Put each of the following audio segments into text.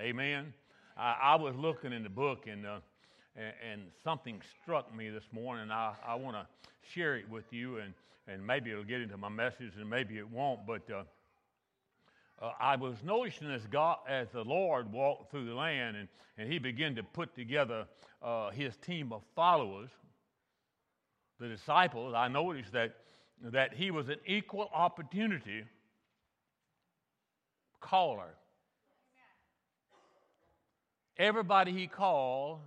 Amen. I, I was looking in the book and, uh, and, and, something struck me this morning. I, I want to share it with you, and, and maybe it'll get into my message, and maybe it won't. But uh, uh, I was noticing as God, as the Lord walked through the land, and, and He began to put together uh, His team of followers, the disciples. I noticed that that He was an equal opportunity caller. Everybody He called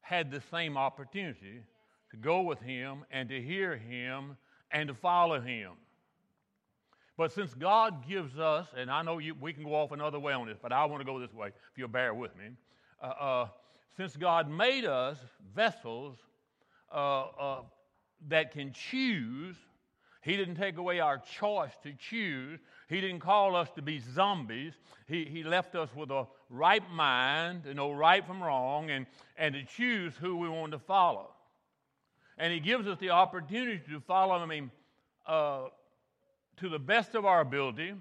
had the same opportunity to go with Him and to hear Him and to follow Him. But since God gives us, and I know you, we can go off another way on this, but I want to go this way if you'll bear with me. Uh, uh, since God made us vessels uh, uh, that can choose, He didn't take away our choice to choose. He didn't call us to be zombies. He, he left us with a right mind to know right from wrong and, and to choose who we want to follow. And He gives us the opportunity to follow Him uh, to the best of our ability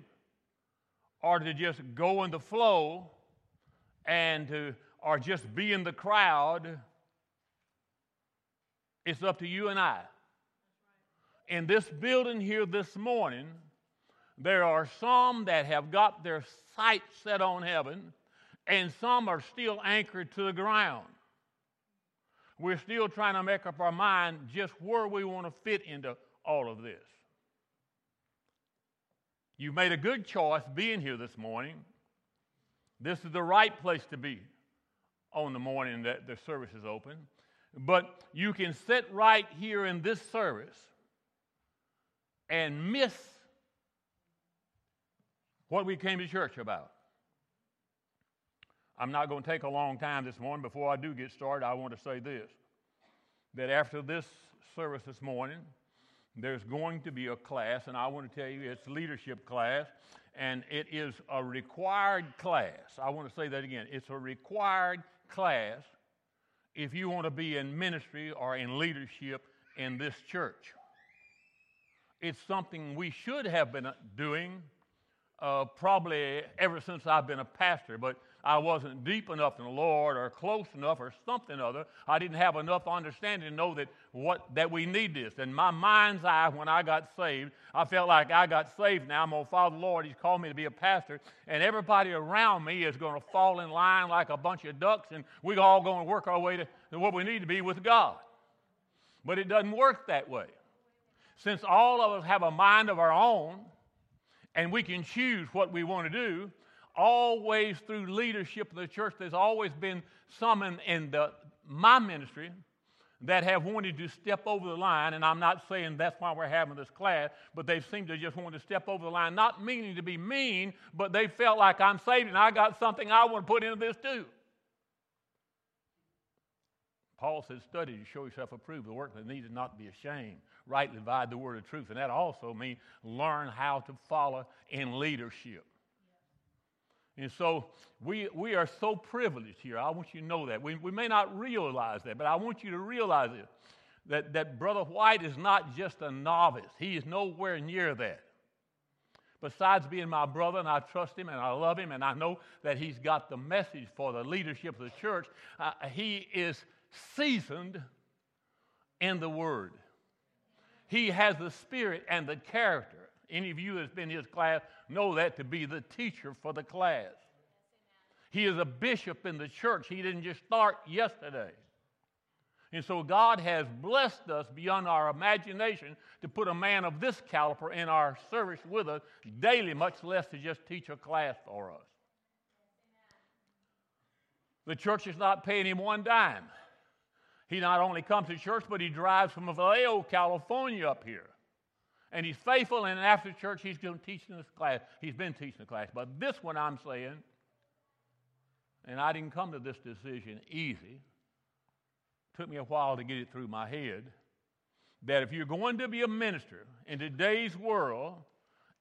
or to just go in the flow and to or just be in the crowd it's up to you and I. In this building here this morning, there are some that have got their sights set on heaven, and some are still anchored to the ground. We're still trying to make up our mind just where we want to fit into all of this. You've made a good choice being here this morning. This is the right place to be on the morning that the service is open. But you can sit right here in this service and miss what we came to church about. I'm not going to take a long time this morning. Before I do get started, I want to say this that after this service this morning, there's going to be a class, and I want to tell you it's leadership class, and it is a required class. I want to say that again. It's a required class if you want to be in ministry or in leadership in this church. It's something we should have been doing uh, probably ever since I've been a pastor, but I wasn't deep enough in the Lord or close enough or something other. I didn't have enough understanding to know that what that we need this. In my mind's eye, when I got saved, I felt like I got saved now. I'm gonna follow the Lord. He's called me to be a pastor, and everybody around me is gonna fall in line like a bunch of ducks, and we're all gonna work our way to what we need to be with God. But it doesn't work that way. Since all of us have a mind of our own, and we can choose what we want to do, always through leadership of the church, there's always been some in, in the, my ministry that have wanted to step over the line, and I'm not saying that's why we're having this class, but they seem to just want to step over the line, not meaning to be mean, but they felt like I'm saved and I got something I want to put into this too. Paul says, study to show yourself approved, the work that needed not be ashamed, rightly divide the word of truth. And that also means learn how to follow in leadership. And so we, we are so privileged here. I want you to know that. We, we may not realize that, but I want you to realize it that, that Brother White is not just a novice, he is nowhere near that. Besides being my brother, and I trust him and I love him, and I know that he's got the message for the leadership of the church, uh, he is seasoned in the Word. He has the spirit and the character any of you that's been in his class know that to be the teacher for the class. He is a bishop in the church. He didn't just start yesterday. And so God has blessed us beyond our imagination to put a man of this caliber in our service with us daily, much less to just teach a class for us. The church is not paying him one dime. He not only comes to church, but he drives from Vallejo, California up here. And he's faithful, and after church, he's going to teach in this class. He's been teaching the class. But this one I'm saying, and I didn't come to this decision easy, took me a while to get it through my head, that if you're going to be a minister in today's world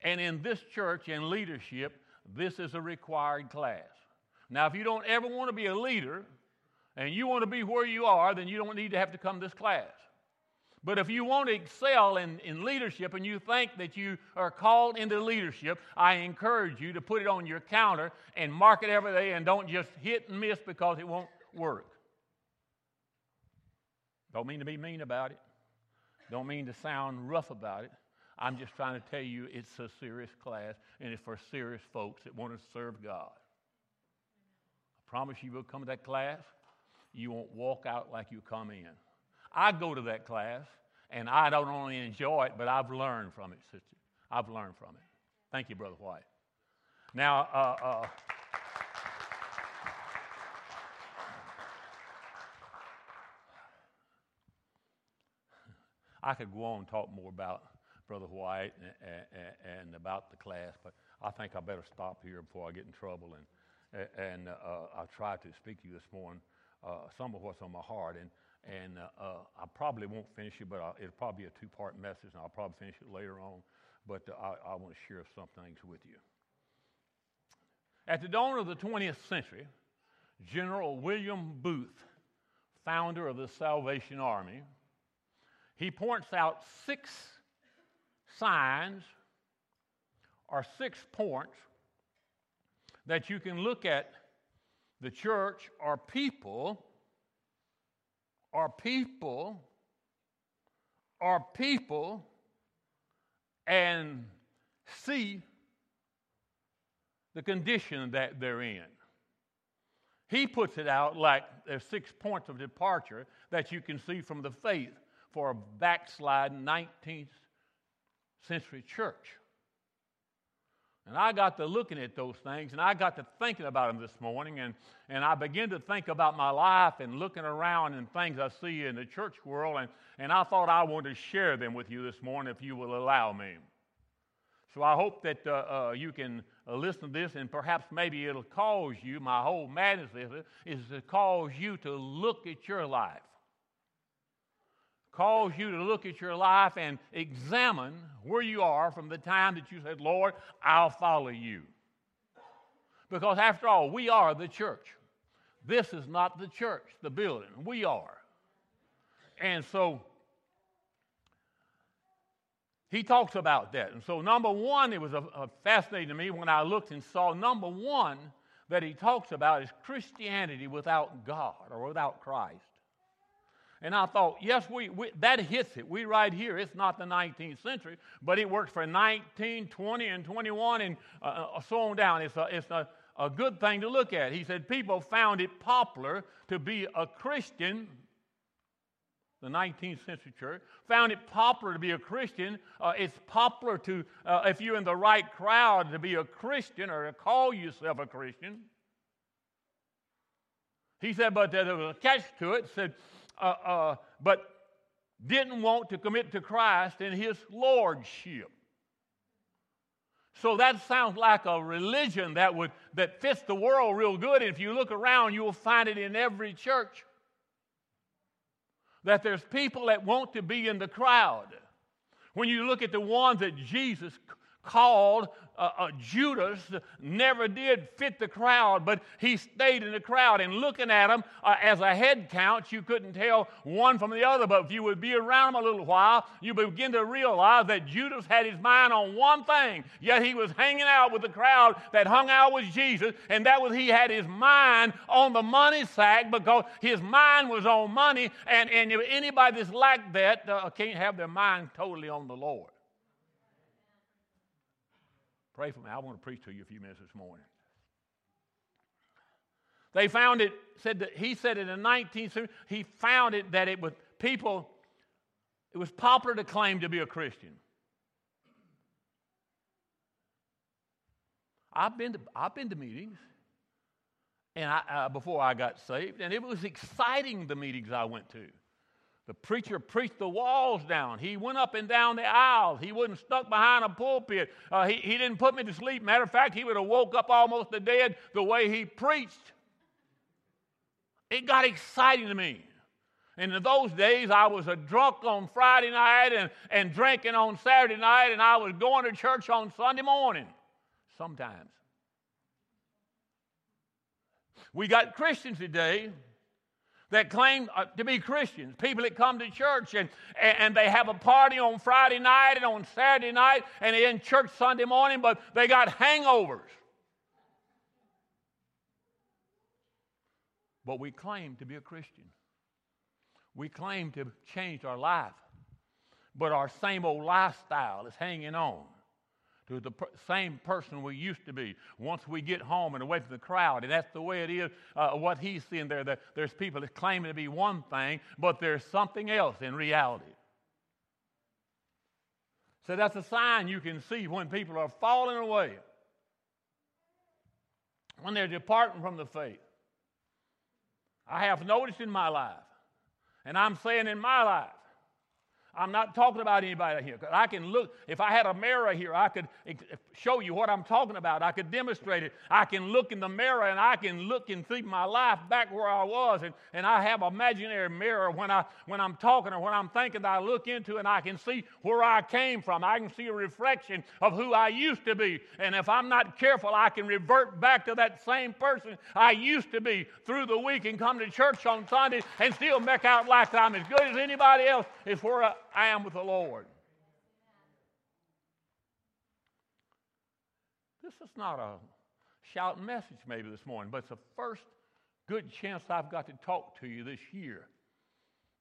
and in this church and leadership, this is a required class. Now, if you don't ever want to be a leader and you want to be where you are, then you don't need to have to come to this class. But if you want to excel in, in leadership and you think that you are called into leadership, I encourage you to put it on your counter and mark it every day and don't just hit and miss because it won't work. Don't mean to be mean about it. Don't mean to sound rough about it. I'm just trying to tell you it's a serious class and it's for serious folks that want to serve God. I promise you will come to that class, you won't walk out like you come in. I go to that class, and I don't only enjoy it, but I've learned from it, sister. I've learned from it. Thank you, Brother White. Now, uh, uh, I could go on and talk more about Brother White and, and, and, about the class, but I think I better stop here before I get in trouble. And, and uh, I'll try to speak to you this morning uh, some of what's on my heart. And, and uh, uh, I probably won't finish it, but I'll, it'll probably be a two part message, and I'll probably finish it later on. But uh, I, I want to share some things with you. At the dawn of the 20th century, General William Booth, founder of the Salvation Army, he points out six signs or six points that you can look at the church or people are people are people and see the condition that they're in. He puts it out like there's six points of departure that you can see from the faith for a backsliding 19th century church. And I got to looking at those things and I got to thinking about them this morning and, and I began to think about my life and looking around and things I see in the church world and, and I thought I wanted to share them with you this morning if you will allow me. So I hope that uh, uh, you can uh, listen to this and perhaps maybe it'll cause you, my whole madness is, is to cause you to look at your life calls you to look at your life and examine where you are from the time that you said, Lord, I'll follow you. Because after all, we are the church. This is not the church, the building. We are. And so he talks about that. And so, number one, it was a, a fascinating to me when I looked and saw number one that he talks about is Christianity without God or without Christ. And I thought, yes, we, we, that hits it. We right here, it's not the 19th century, but it works for 19, 20, and 21, and uh, uh, so on down. It's, a, it's a, a good thing to look at. He said people found it popular to be a Christian. The 19th century church found it popular to be a Christian. Uh, it's popular to, uh, if you're in the right crowd, to be a Christian or to call yourself a Christian. He said, but there was a catch to it. Said uh, uh, but didn't want to commit to Christ and his lordship. So that sounds like a religion that would that fits the world real good. And if you look around, you will find it in every church. That there's people that want to be in the crowd. When you look at the ones that Jesus called uh, uh, Judas never did fit the crowd, but he stayed in the crowd. And looking at him uh, as a head count, you couldn't tell one from the other. But if you would be around him a little while, you begin to realize that Judas had his mind on one thing, yet he was hanging out with the crowd that hung out with Jesus, and that was he had his mind on the money sack because his mind was on money. And, and anybody that's like that uh, can't have their mind totally on the Lord. Pray for me. I want to preach to you a few minutes this morning. They found it, said that he said it in the 19th century, he found it that it was people, it was popular to claim to be a Christian. I've been to, I've been to meetings and I, uh, before I got saved, and it was exciting the meetings I went to. The preacher preached the walls down. He went up and down the aisles. He wasn't stuck behind a pulpit. Uh, he, he didn't put me to sleep. Matter of fact, he would have woke up almost the dead the way he preached. It got exciting to me. And in those days, I was a drunk on Friday night and, and drinking on Saturday night, and I was going to church on Sunday morning sometimes. We got Christians today that claim uh, to be Christians, people that come to church and, and they have a party on Friday night and on Saturday night and they're in church Sunday morning, but they got hangovers. But we claim to be a Christian. We claim to change our life, but our same old lifestyle is hanging on to the per- same person we used to be once we get home and away from the crowd. And that's the way it is, uh, what he's seeing there. That there's people that claiming to be one thing, but there's something else in reality. So that's a sign you can see when people are falling away, when they're departing from the faith. I have noticed in my life, and I'm saying in my life, I'm not talking about anybody here. I can look, if I had a mirror here, I could show you what I'm talking about. I could demonstrate it. I can look in the mirror and I can look and see my life back where I was. And, and I have imaginary mirror when, I, when I'm talking or when I'm thinking I look into and I can see where I came from. I can see a reflection of who I used to be. And if I'm not careful, I can revert back to that same person I used to be through the week and come to church on Sunday and still make out like I'm as good as anybody else is where I, I am with the Lord. This is not a shouting message maybe this morning, but it's the first good chance I've got to talk to you this year.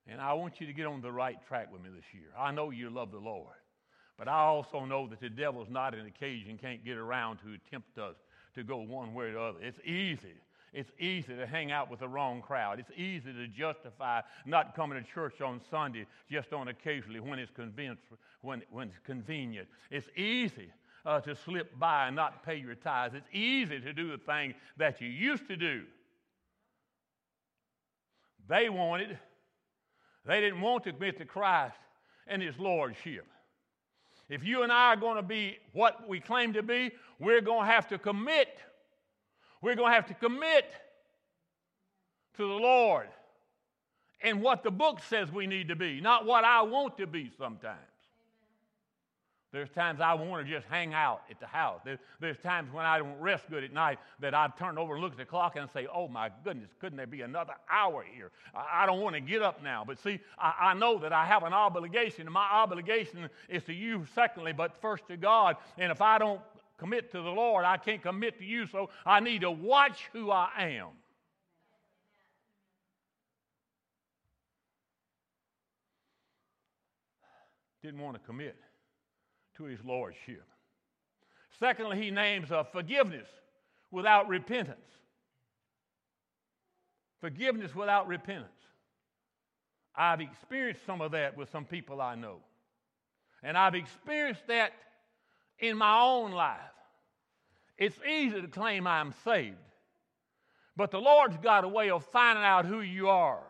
And I want you to get on the right track with me this year. I know you love the Lord, but I also know that the devil's not an occasion, can't get around to tempt us to go one way or the other. It's easy it's easy to hang out with the wrong crowd. It's easy to justify not coming to church on Sunday just on occasionally when it's, convenient, when, when it's convenient. It's easy uh, to slip by and not pay your tithes. It's easy to do the thing that you used to do. They wanted, they didn't want to commit to Christ and His Lordship. If you and I are going to be what we claim to be, we're going to have to commit we're going to have to commit to the Lord and what the book says we need to be, not what I want to be sometimes. There's times I want to just hang out at the house. there's times when I don't rest good at night that I turn over and look at the clock and say, oh my goodness, couldn't there be another hour here? I, don't want to get up now. But see, I, know that I have an obligation, and my obligation is to you, secondly, but first to God. And if I don't commit to the Lord. I can't commit to you, so I need to watch who I am. Didn't want to commit to his lordship. Secondly, he names a forgiveness without repentance. Forgiveness without repentance. I've experienced some of that with some people I know. And I've experienced that in my own life. It's easy to claim I'm saved, but the Lord's got a way of finding out who you are.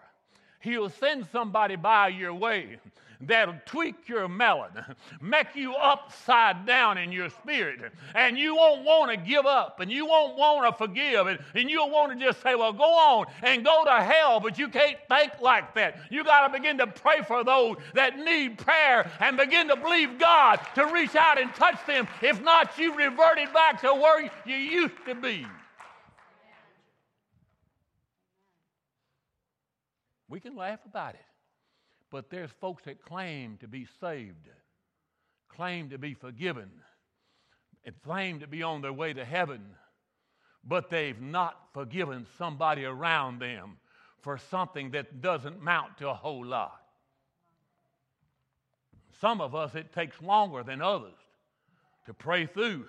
He'll send somebody by your way that'll tweak your melon, make you upside down in your spirit, and you won't want to give up, and you won't want to forgive, and, and you'll want to just say, Well, go on and go to hell, but you can't think like that. You got to begin to pray for those that need prayer and begin to believe God to reach out and touch them. If not, you reverted back to where you used to be. We can laugh about it. But there's folks that claim to be saved, claim to be forgiven, and claim to be on their way to heaven, but they've not forgiven somebody around them for something that doesn't mount to a whole lot. Some of us, it takes longer than others to pray through.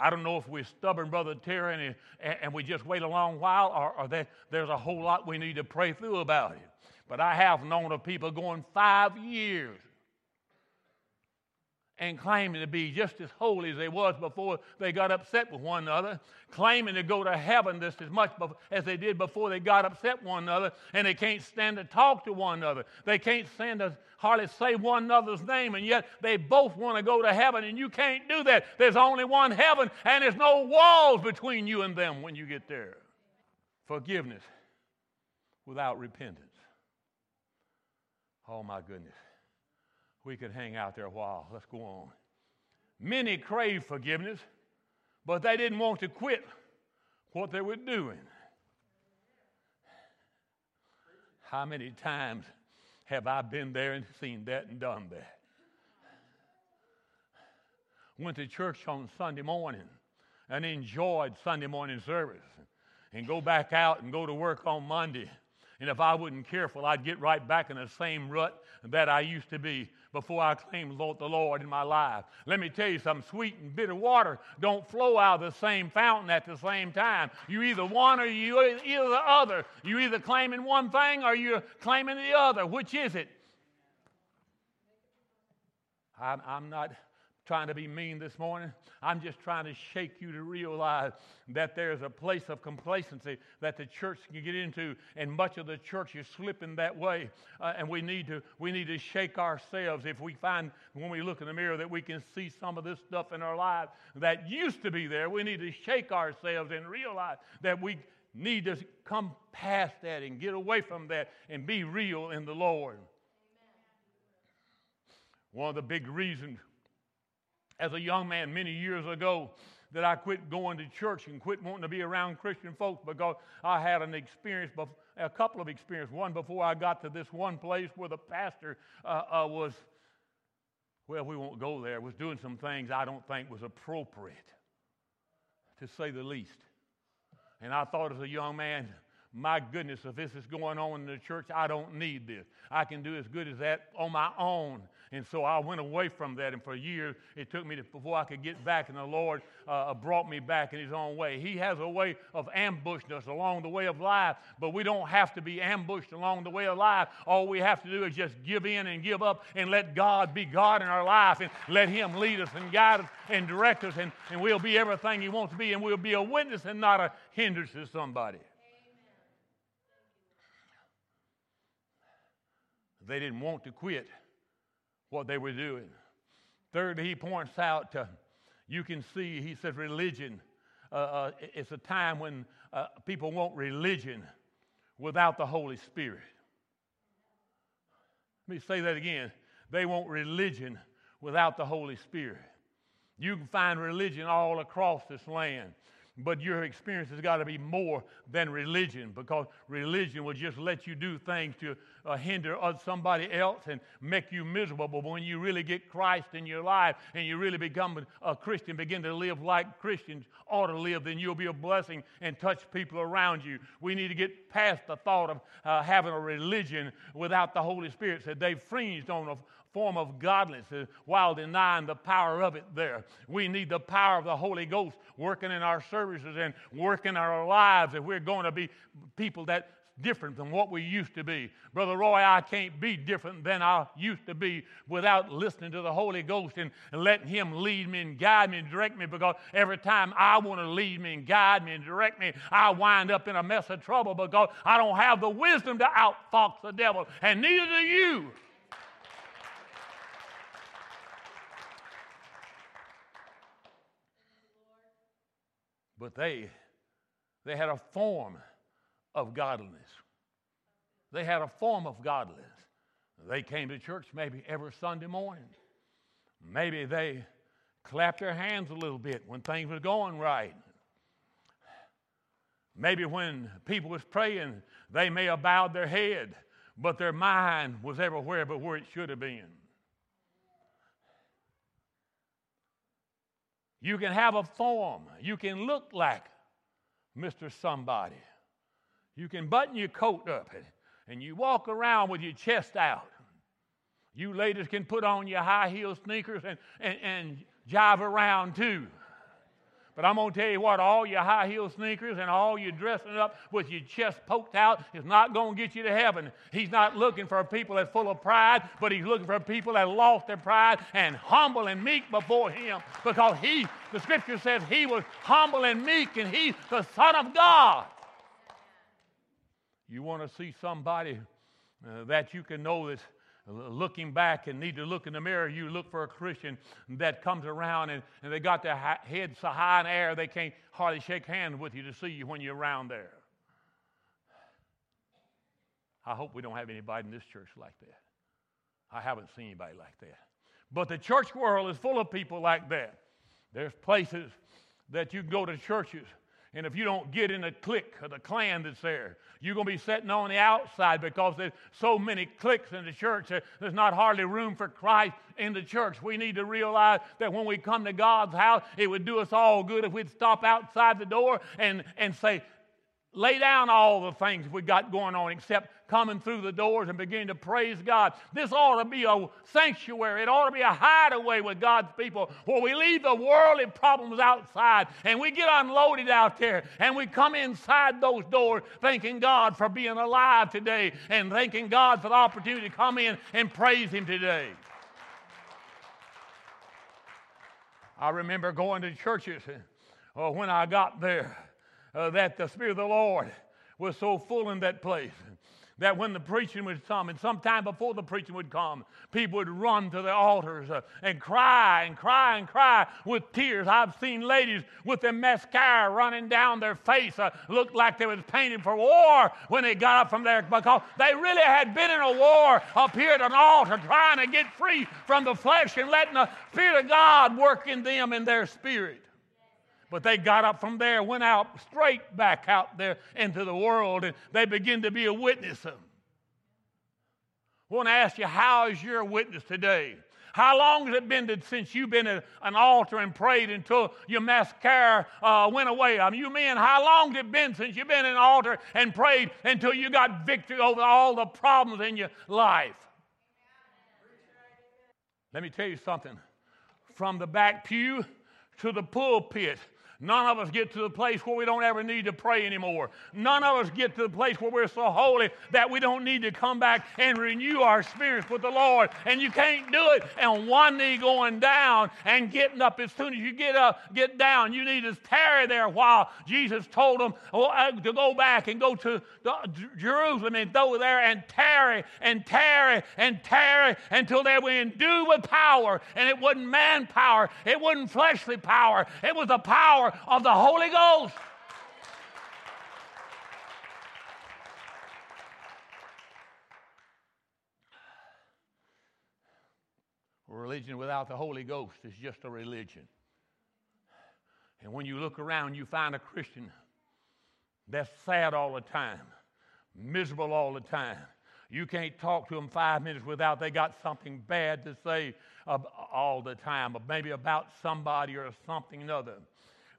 I don't know if we're stubborn, Brother Terry, and, and we just wait a long while, or, or that there's a whole lot we need to pray through about it. But I have known of people going five years and claiming to be just as holy as they was before they got upset with one another, claiming to go to heaven just as much as they did before they got upset one another, and they can't stand to talk to one another. They can't stand to hardly say one another's name, and yet they both want to go to heaven, and you can't do that. There's only one heaven, and there's no walls between you and them when you get there. Forgiveness without repentance. Oh my goodness. We could hang out there a while. Let's go on. Many craved forgiveness, but they didn't want to quit what they were doing. How many times have I been there and seen that and done that? Went to church on Sunday morning and enjoyed Sunday morning service and go back out and go to work on Monday. And if I wasn't careful, I'd get right back in the same rut that I used to be before I claimed the Lord in my life. Let me tell you something sweet and bitter water don't flow out of the same fountain at the same time. You either one or you either the other. You either claiming one thing or you're claiming the other. Which is it? I'm, I'm not trying to be mean this morning. I'm just trying to shake you to realize that there's a place of complacency that the church can get into, and much of the church is slipping that way. Uh, and we need to we need to shake ourselves if we find when we look in the mirror that we can see some of this stuff in our lives that used to be there. We need to shake ourselves and realize that we need to come past that and get away from that and be real in the Lord. One of the big reasons as a young man many years ago that I quit going to church and quit wanting to be around Christian folks because I had an experience, a couple of experiences. One before I got to this one place where the pastor uh, uh, was, well, we won't go there, was doing some things I don't think was appropriate, to say the least. And I thought as a young man, my goodness, if this is going on in the church, I don't need this. I can do as good as that on my own. And so I went away from that. And for years, it took me to, before I could get back. And the Lord uh, uh, brought me back in His own way. He has a way of ambushing us along the way of life, but we don't have to be ambushed along the way of life. All we have to do is just give in and give up and let God be God in our life and let Him lead us and guide us and direct us. And, and we'll be everything He wants to be. And we'll be a witness and not a hindrance to somebody. They didn't want to quit what they were doing. Thirdly, he points out uh, you can see, he says, religion. Uh, uh, it's a time when uh, people want religion without the Holy Spirit. Let me say that again. They want religion without the Holy Spirit. You can find religion all across this land. But your experience has got to be more than religion because religion will just let you do things to uh, hinder somebody else and make you miserable. But when you really get Christ in your life and you really become a Christian, begin to live like Christians ought to live, then you'll be a blessing and touch people around you. We need to get past the thought of uh, having a religion without the Holy Spirit. Said they've fringed on a, form of godliness while denying the power of it there. We need the power of the Holy Ghost working in our services and working our lives if we're going to be people that different than what we used to be. Brother Roy, I can't be different than I used to be without listening to the Holy Ghost and, and letting Him lead me and guide me and direct me because every time I want to lead me and guide me and direct me, I wind up in a mess of trouble because I don't have the wisdom to outfox the devil, and neither do you. But they, they had a form of godliness. They had a form of godliness. They came to church maybe every Sunday morning. Maybe they clapped their hands a little bit when things were going right. Maybe when people was praying, they may have bowed their head, but their mind was everywhere but where it should have been. You can have a form. You can look like Mr. Somebody. You can button your coat up and you walk around with your chest out. You ladies can put on your high heel sneakers and, and, and jive around too. But I'm going to tell you what, all your high heel sneakers and all your dressing up with your chest poked out is not going to get you to heaven. He's not looking for people that's full of pride, but he's looking for people that lost their pride and humble and meek before him because he, the scripture says, he was humble and meek and he's the Son of God. You want to see somebody uh, that you can know that's looking back and need to look in the mirror, you look for a Christian that comes around and, and they got their head so high in air they can't hardly shake hands with you to see you when you're around there. I hope we don't have anybody in this church like that. I haven't seen anybody like that. But the church world is full of people like that. There's places that you go to churches And if you don't get in the clique of the clan that's there, you're going to be sitting on the outside because there's so many cliques in the church. There's not hardly room for Christ in the church. We need to realize that when we come to God's house, it would do us all good if we'd stop outside the door and, and say, lay down all the things we got going on except coming through the doors and beginning to praise God. This ought to be a sanctuary. It ought to be a hideaway with God's people where we leave the worldly problems outside and we get unloaded out there and we come inside those doors thanking God for being alive today and thanking God for the opportunity to come in and praise Him today. I remember going to churches uh, when I got there uh, that the Spirit of the Lord was so full in that place that when the preaching would come, and sometime before the preaching would come, people would run to the altars uh, and cry and cry and cry with tears. I've seen ladies with their mascara running down their face, uh, looked like they was painted for war when they got up from there because they really had been in a war up here at an altar trying to get free from the flesh and letting the Spirit of God work in them in their spirit. But they got up from there, went out straight back out there into the world, and they begin to be a witness. I want to ask you, how is your witness today? How long has it been since you've been at an altar and prayed until your mascara uh, went away? I mean, you men, how long has it been since you've been at an altar and prayed until you got victory over all the problems in your life? Let me tell you something. From the back pew to the pulpit, None of us get to the place where we don't ever need to pray anymore. None of us get to the place where we're so holy that we don't need to come back and renew our spirits with the Lord. And you can't do it on one knee going down and getting up as soon as you get up, get down. You need to tarry there while Jesus told them oh, uh, to go back and go to Jerusalem and go there and tarry and tarry and tarry until they were endued with power. And it wasn't man power, it wasn't fleshly power, it was the power of the Holy Ghost. Religion without the Holy Ghost is just a religion. And when you look around, you find a Christian that's sad all the time, miserable all the time. You can't talk to them five minutes without they got something bad to say all the time, maybe about somebody or something other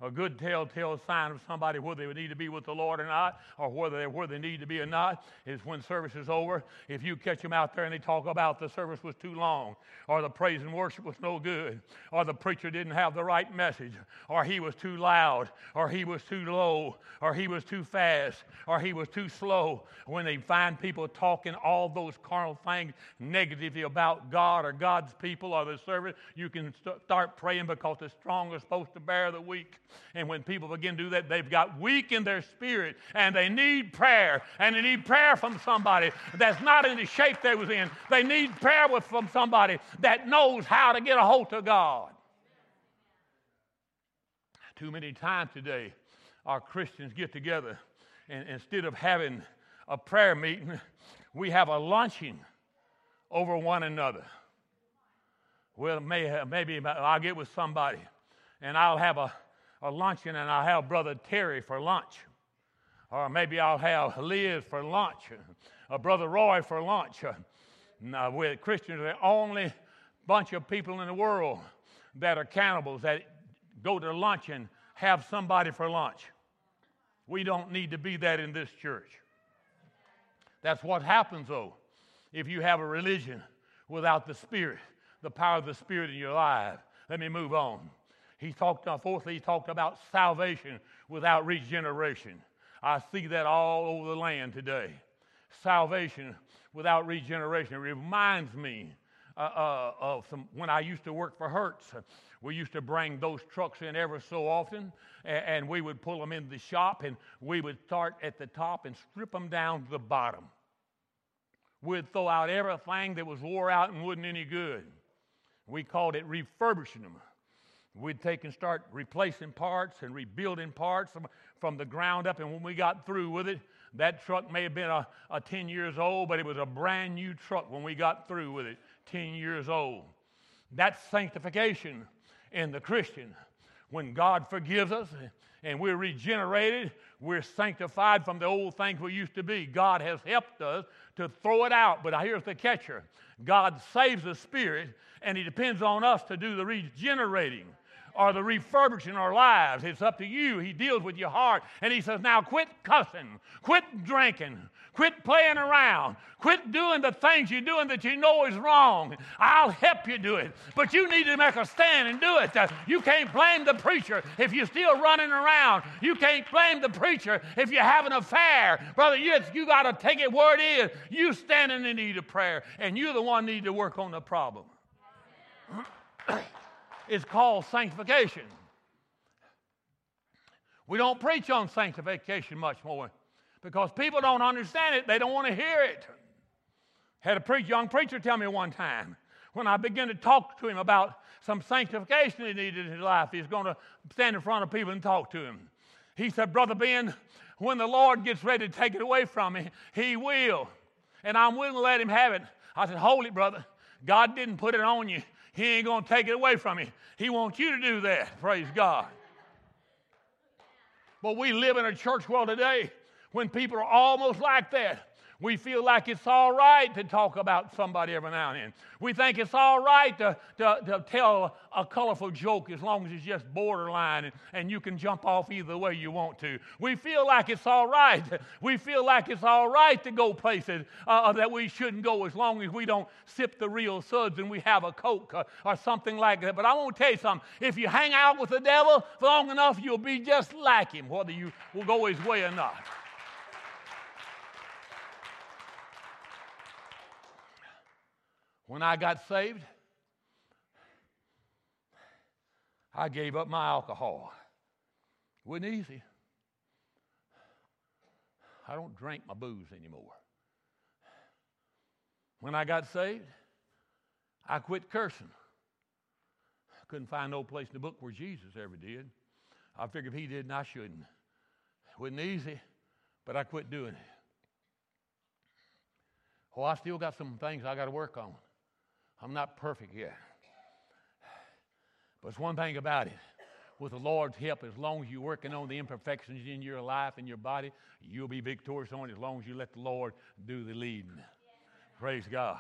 a good telltale sign of somebody whether they need to be with the Lord or not, or whether they where they need to be or not, is when service is over. If you catch them out there and they talk about the service was too long, or the praise and worship was no good, or the preacher didn't have the right message, or he was too loud, or he was too low, or he was too fast, or he was too slow. When they find people talking all those carnal things negatively about God or God's people or the service, you can st- start praying because the strong are supposed to bear the weak. And when people begin to do that, they've got weak in their spirit and they need prayer. And they need prayer from somebody that's not in the shape they was in. They need prayer from somebody that knows how to get a hold of God. Too many times today, our Christians get together and instead of having a prayer meeting, we have a luncheon over one another. Well, may, maybe I'll get with somebody and I'll have a a luncheon and I'll have Brother Terry for lunch. Or maybe I'll have Liz for lunch, or Brother Roy for lunch. Now, with Christians are the only bunch of people in the world that are cannibals that go to lunch and have somebody for lunch. We don't need to be that in this church. That's what happens, though, if you have a religion without the Spirit, the power of the Spirit in your life. Let me move on. He talked, uh, fourthly, he talked about salvation without regeneration. I see that all over the land today. Salvation without regeneration. It reminds me uh, uh, of some, when I used to work for Hertz. We used to bring those trucks in ever so often, and, and we would pull them into the shop, and we would start at the top and strip them down to the bottom. We'd throw out everything that was wore out and wasn't any good. We called it refurbishing them. We'd take and start replacing parts and rebuilding parts from, from the ground up. And when we got through with it, that truck may have been a, a 10 years old, but it was a brand new truck when we got through with it, 10 years old. That's sanctification in the Christian. when God forgives us and we're regenerated, we're sanctified from the old things we used to be. God has helped us to throw it out. But here's the catcher God saves the spirit, and He depends on us to do the regenerating or the refurbishing our lives. It's up to you. He deals with your heart. And he says, now quit cussing, quit drinking, quit playing around, quit doing the things you're doing that you know is wrong. I'll help you do it. But you need to make a stand and do it. Uh, you can't blame the preacher if you're still running around. You can't blame the preacher if you have an affair. Brother, you, you got to take it where it is. You standing in need of prayer, and you're the one need to work on the problem. is called sanctification. We don't preach on sanctification much more because people don't understand it. They don't want to hear it. Had a young preacher tell me one time when I began to talk to him about some sanctification he needed in his life, he's going to stand in front of people and talk to him. He said, Brother Ben, when the Lord gets ready to take it away from me, He will. And I'm willing to let Him have it. I said, Hold it, brother. God didn't put it on you. He ain't going to take it away from you. He wants you to do that. Praise God. But we live in a church world today when people are almost like that. We feel like it's all right to talk about somebody every now and then. We think it's all right to, to, to tell a colorful joke as long as it's just borderline and, and you can jump off either way you want to. We feel like it's all right. We feel like it's all right to go places uh, that we shouldn't go as long as we don't sip the real suds and we have a Coke uh, or something like that. But I want to tell you something. If you hang out with the devil for long enough, you'll be just like him, whether you will go his way or not. When I got saved, I gave up my alcohol. It wasn't easy. I don't drink my booze anymore. When I got saved, I quit cursing. I couldn't find no place in the book where Jesus ever did. I figured if he didn't, I shouldn't. It wasn't easy, but I quit doing it. Well, I still got some things I got to work on. I'm not perfect yet. But it's one thing about it. With the Lord's help, as long as you're working on the imperfections in your life and your body, you'll be victorious on it as long as you let the Lord do the leading. Praise God.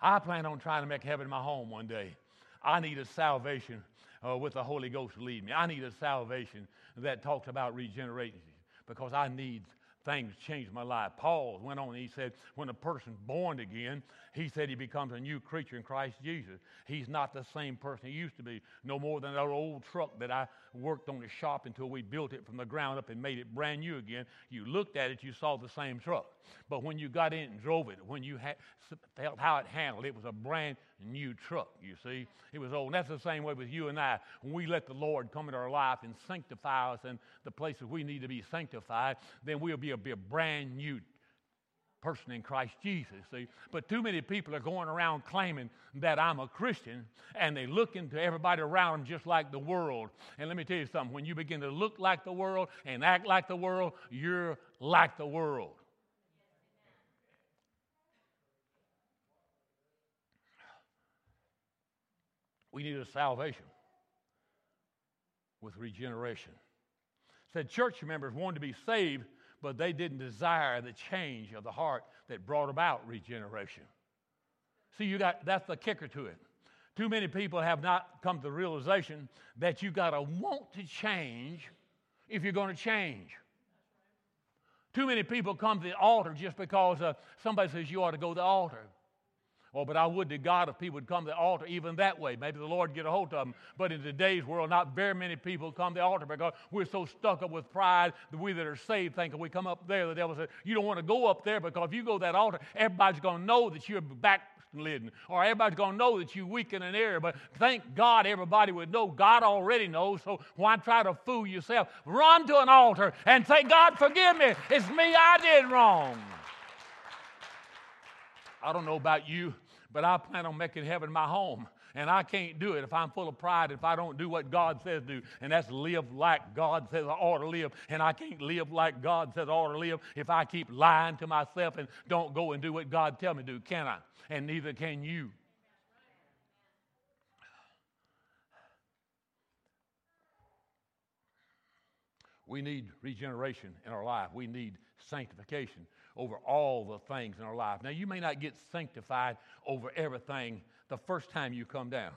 I plan on trying to make heaven my home one day. I need a salvation uh, with the Holy Ghost lead me. I need a salvation that talks about regeneration because I need things changed my life. Paul went on, he said, when a person's born again, he said he becomes a new creature in Christ Jesus. He's not the same person he used to be, no more than that old truck that I worked on the shop until we built it from the ground up and made it brand new again. You looked at it, you saw the same truck. But when you got in and drove it, when you had, felt how it handled, it was a brand new truck, you see. It was old. And that's the same way with you and I. When we let the Lord come into our life and sanctify us in the places we need to be sanctified, then we'll be a, be a brand new person in Christ Jesus. See? But too many people are going around claiming that I'm a Christian and they look into everybody around them just like the world. And let me tell you something when you begin to look like the world and act like the world, you're like the world. We need a salvation with regeneration. Said church members wanted to be saved, but they didn't desire the change of the heart that brought about regeneration. See, you got that's the kicker to it. Too many people have not come to the realization that you got to want to change if you're going to change. Too many people come to the altar just because uh, somebody says you ought to go to the altar. Oh, but I would to God if people would come to the altar even that way. Maybe the Lord get a hold of them. But in today's world, not very many people come to the altar because we're so stuck up with pride that we that are saved think if we come up there, the devil says, You don't want to go up there because if you go to that altar, everybody's going to know that you're backslidden, or everybody's going to know that you're weak in an area. But thank God everybody would know. God already knows, so why try to fool yourself? Run to an altar and say, God, forgive me. It's me, I did wrong. I don't know about you, but I plan on making heaven my home. And I can't do it if I'm full of pride, if I don't do what God says do, and that's live like God says I ought to live. And I can't live like God says I ought to live if I keep lying to myself and don't go and do what God tells me to do, can I? And neither can you. We need regeneration in our life. We need sanctification over all the things in our life. Now, you may not get sanctified over everything the first time you come down.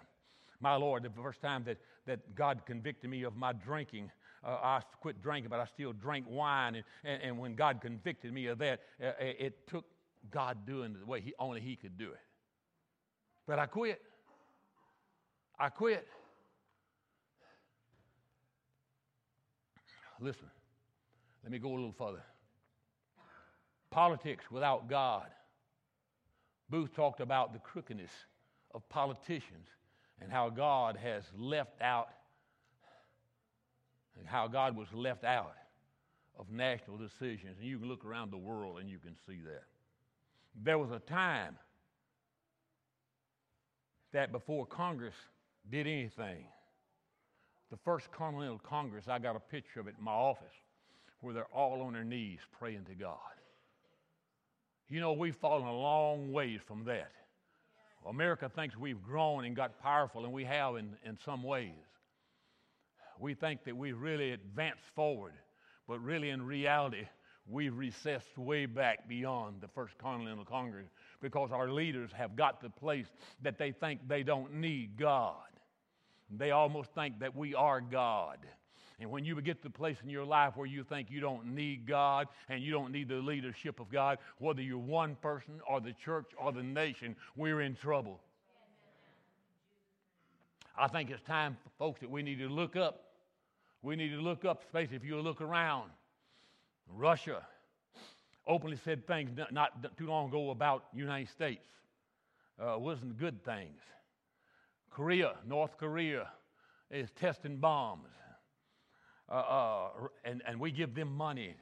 My Lord, the first time that, that God convicted me of my drinking, uh, I quit drinking, but I still drank wine. And, and, and when God convicted me of that, uh, it took God doing the way he, only He could do it. But I quit. I quit. Listen, let me go a little further. Politics without God. Booth talked about the crookedness of politicians and how God has left out, and how God was left out of national decisions. And you can look around the world and you can see that. There was a time that before Congress did anything, the first Continental Congress, I got a picture of it in my office where they're all on their knees praying to God. You know, we've fallen a long ways from that. America thinks we've grown and got powerful, and we have in, in some ways. We think that we've really advanced forward, but really in reality, we've recessed way back beyond the First Continental Congress because our leaders have got the place that they think they don't need God. They almost think that we are God. And when you get to the place in your life where you think you don't need God and you don't need the leadership of God, whether you're one person or the church or the nation, we're in trouble. I think it's time, folks, that we need to look up. We need to look up, especially if you look around. Russia openly said things not, too long ago about United States. Uh, wasn't good things. Korea, North Korea, is testing bombs uh, uh, and, and we give them money.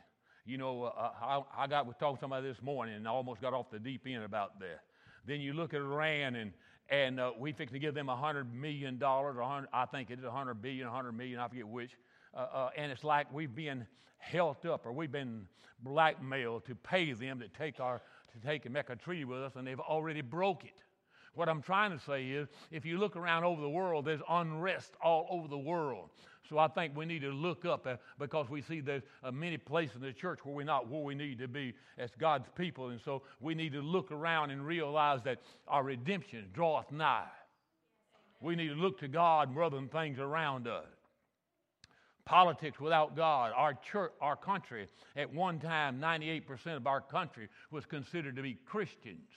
You know, uh, I, I got was talking to somebody this morning and I almost got off the deep end about that. Then you look at Iran and and uh, we fix to give them a hundred million dollars, or I think it is a hundred billion, a hundred million, I forget which. Uh, uh, and it's like we've been held up or we've been blackmailed to pay them to take our to take and make a treaty with us, and they've already broke it. What I'm trying to say is, if you look around over the world, there's unrest all over the world. So I think we need to look up uh, because we see there's uh, many places in the church where we're not where we need to be as God's people. And so we need to look around and realize that our redemption draweth nigh. We need to look to God rather than things around us. Politics without God. Our church, our country, at one time, 98% of our country was considered to be Christians.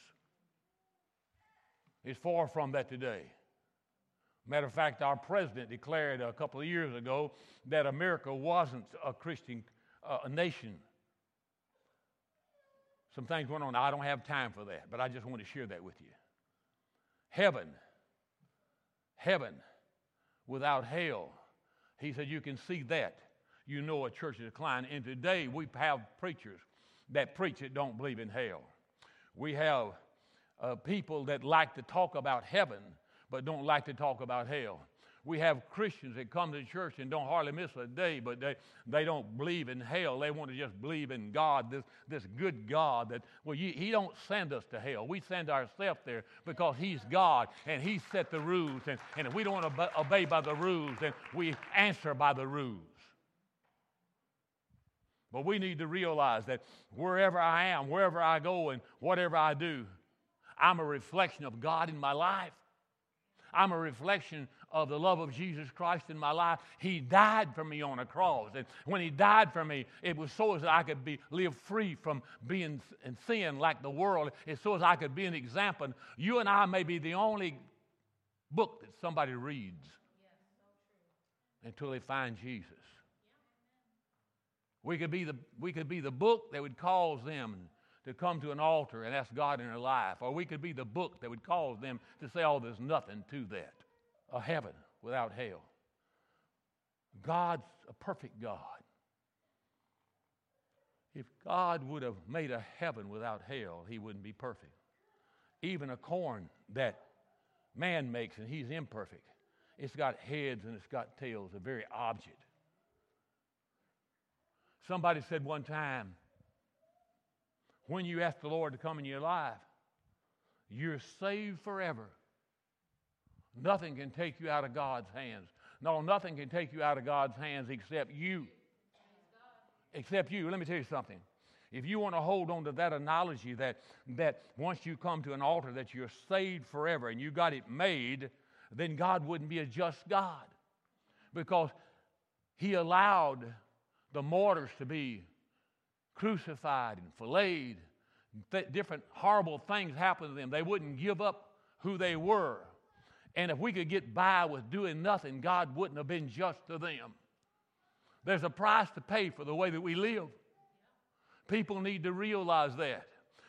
It's far from that today. Matter of fact, our president declared a couple of years ago that America wasn't a Christian uh, nation. Some things went on. I don't have time for that, but I just want to share that with you. Heaven, heaven without hell. He said, You can see that. You know a church is declining. And today we have preachers that preach that don't believe in hell. We have uh, people that like to talk about heaven but don't like to talk about hell. We have Christians that come to church and don't hardly miss a day, but they, they don't believe in hell. They want to just believe in God, this, this good God that, well, you, He don't send us to hell. We send ourselves there because He's God and He set the rules. And, and if we don't to obey by the rules, then we answer by the rules. But we need to realize that wherever I am, wherever I go, and whatever I do, I'm a reflection of God in my life. I'm a reflection of the love of Jesus Christ in my life. He died for me on a cross. And when He died for me, it was so as I could be, live free from being in sin like the world. It's so as I could be an example. You and I may be the only book that somebody reads until they find Jesus. We could, be the, we could be the book that would cause them to come to an altar and ask God in their life. Or we could be the book that would cause them to say, oh, there's nothing to that. A heaven without hell. God's a perfect God. If God would have made a heaven without hell, he wouldn't be perfect. Even a corn that man makes, and he's imperfect, it's got heads and it's got tails, a very object. Somebody said one time, when you ask the Lord to come in your life, you're saved forever. Nothing can take you out of God's hands. No, nothing can take you out of God's hands except you. except you. Let me tell you something. If you want to hold on to that analogy that, that once you come to an altar that you're saved forever and you got it made, then God wouldn't be a just God. Because he allowed the martyrs to be crucified and filleted. Th- different horrible things happened to them. They wouldn't give up who they were. And if we could get by with doing nothing, God wouldn't have been just to them. There's a price to pay for the way that we live. People need to realize that.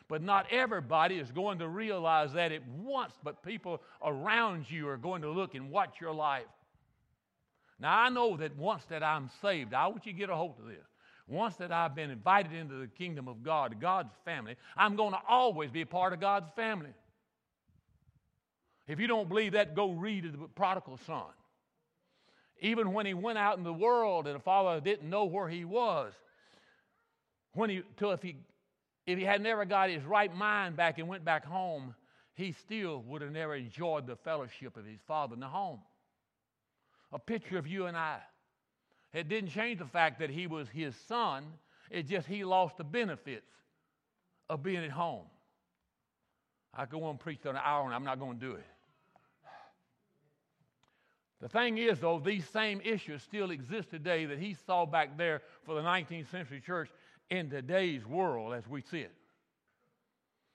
But not everybody is going to realize that at once, but people around you are going to look and watch your life. Now, I know that once that I'm saved, I want you to get a hold of this. Once that I've been invited into the kingdom of God, God's family, I'm going to always be a part of God's family. If you don't believe that, go read the prodigal son. Even when he went out in the world and the father didn't know where he was, when he, till if he, if he had never got his right mind back and went back home, he still would have never enjoyed the fellowship of his father in the home. A picture of you and I. It didn't change the fact that he was his son, it just he lost the benefits of being at home. I could go on and preach for an hour and I'm not going to do it. The thing is, though, these same issues still exist today that he saw back there for the 19th century church in today's world as we see it.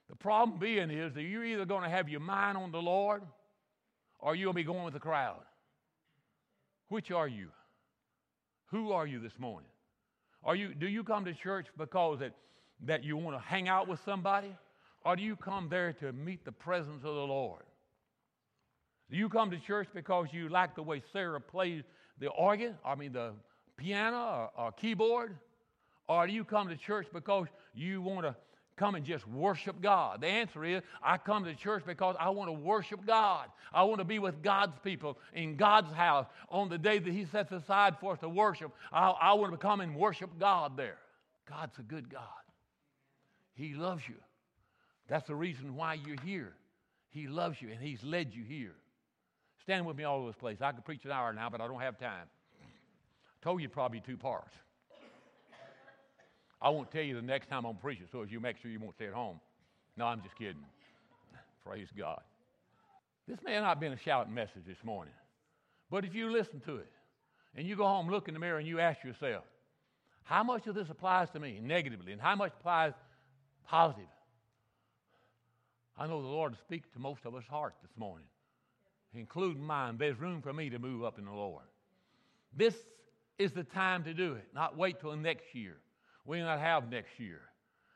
The problem being is that you're either going to have your mind on the Lord or you'll be going with the crowd. Which are you? Who are you this morning? Are you, do you come to church because that, that you want to hang out with somebody? Or do you come there to meet the presence of the Lord? Do you come to church because you like the way Sarah plays the organ, I mean the piano or, or keyboard? Or do you come to church because you want to come and just worship God? The answer is I come to church because I want to worship God. I want to be with God's people in God's house on the day that He sets aside for us to worship. I, I want to come and worship God there. God's a good God. He loves you. That's the reason why you're here. He loves you and He's led you here. Stand with me all over this place. I could preach an hour now, but I don't have time. I told you probably two parts. I won't tell you the next time I'm preaching, so as you make sure you won't stay at home. No, I'm just kidding. Praise God. This may not have been a shouting message this morning, but if you listen to it and you go home, look in the mirror, and you ask yourself, how much of this applies to me negatively and how much applies positive? I know the Lord will speak to most of us hearts this morning, including mine. There's room for me to move up in the Lord. This is the time to do it, not wait till next year we not have next year.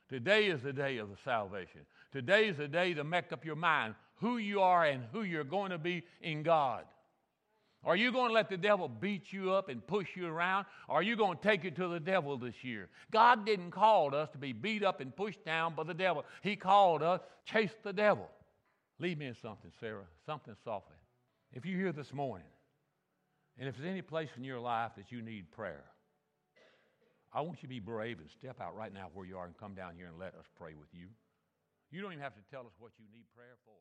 Today is the day of the salvation. Today is the day to make up your mind who you are and who you're going to be in God. Are you going to let the devil beat you up and push you around? Or are you going to take it to the devil this year? God didn't call us to be beat up and pushed down by the devil. He called us chase the devil. Lead me in something, Sarah, something softly. If you're here this morning, and if there's any place in your life that you need prayer, I want you to be brave and step out right now where you are and come down here and let us pray with you. You don't even have to tell us what you need prayer for.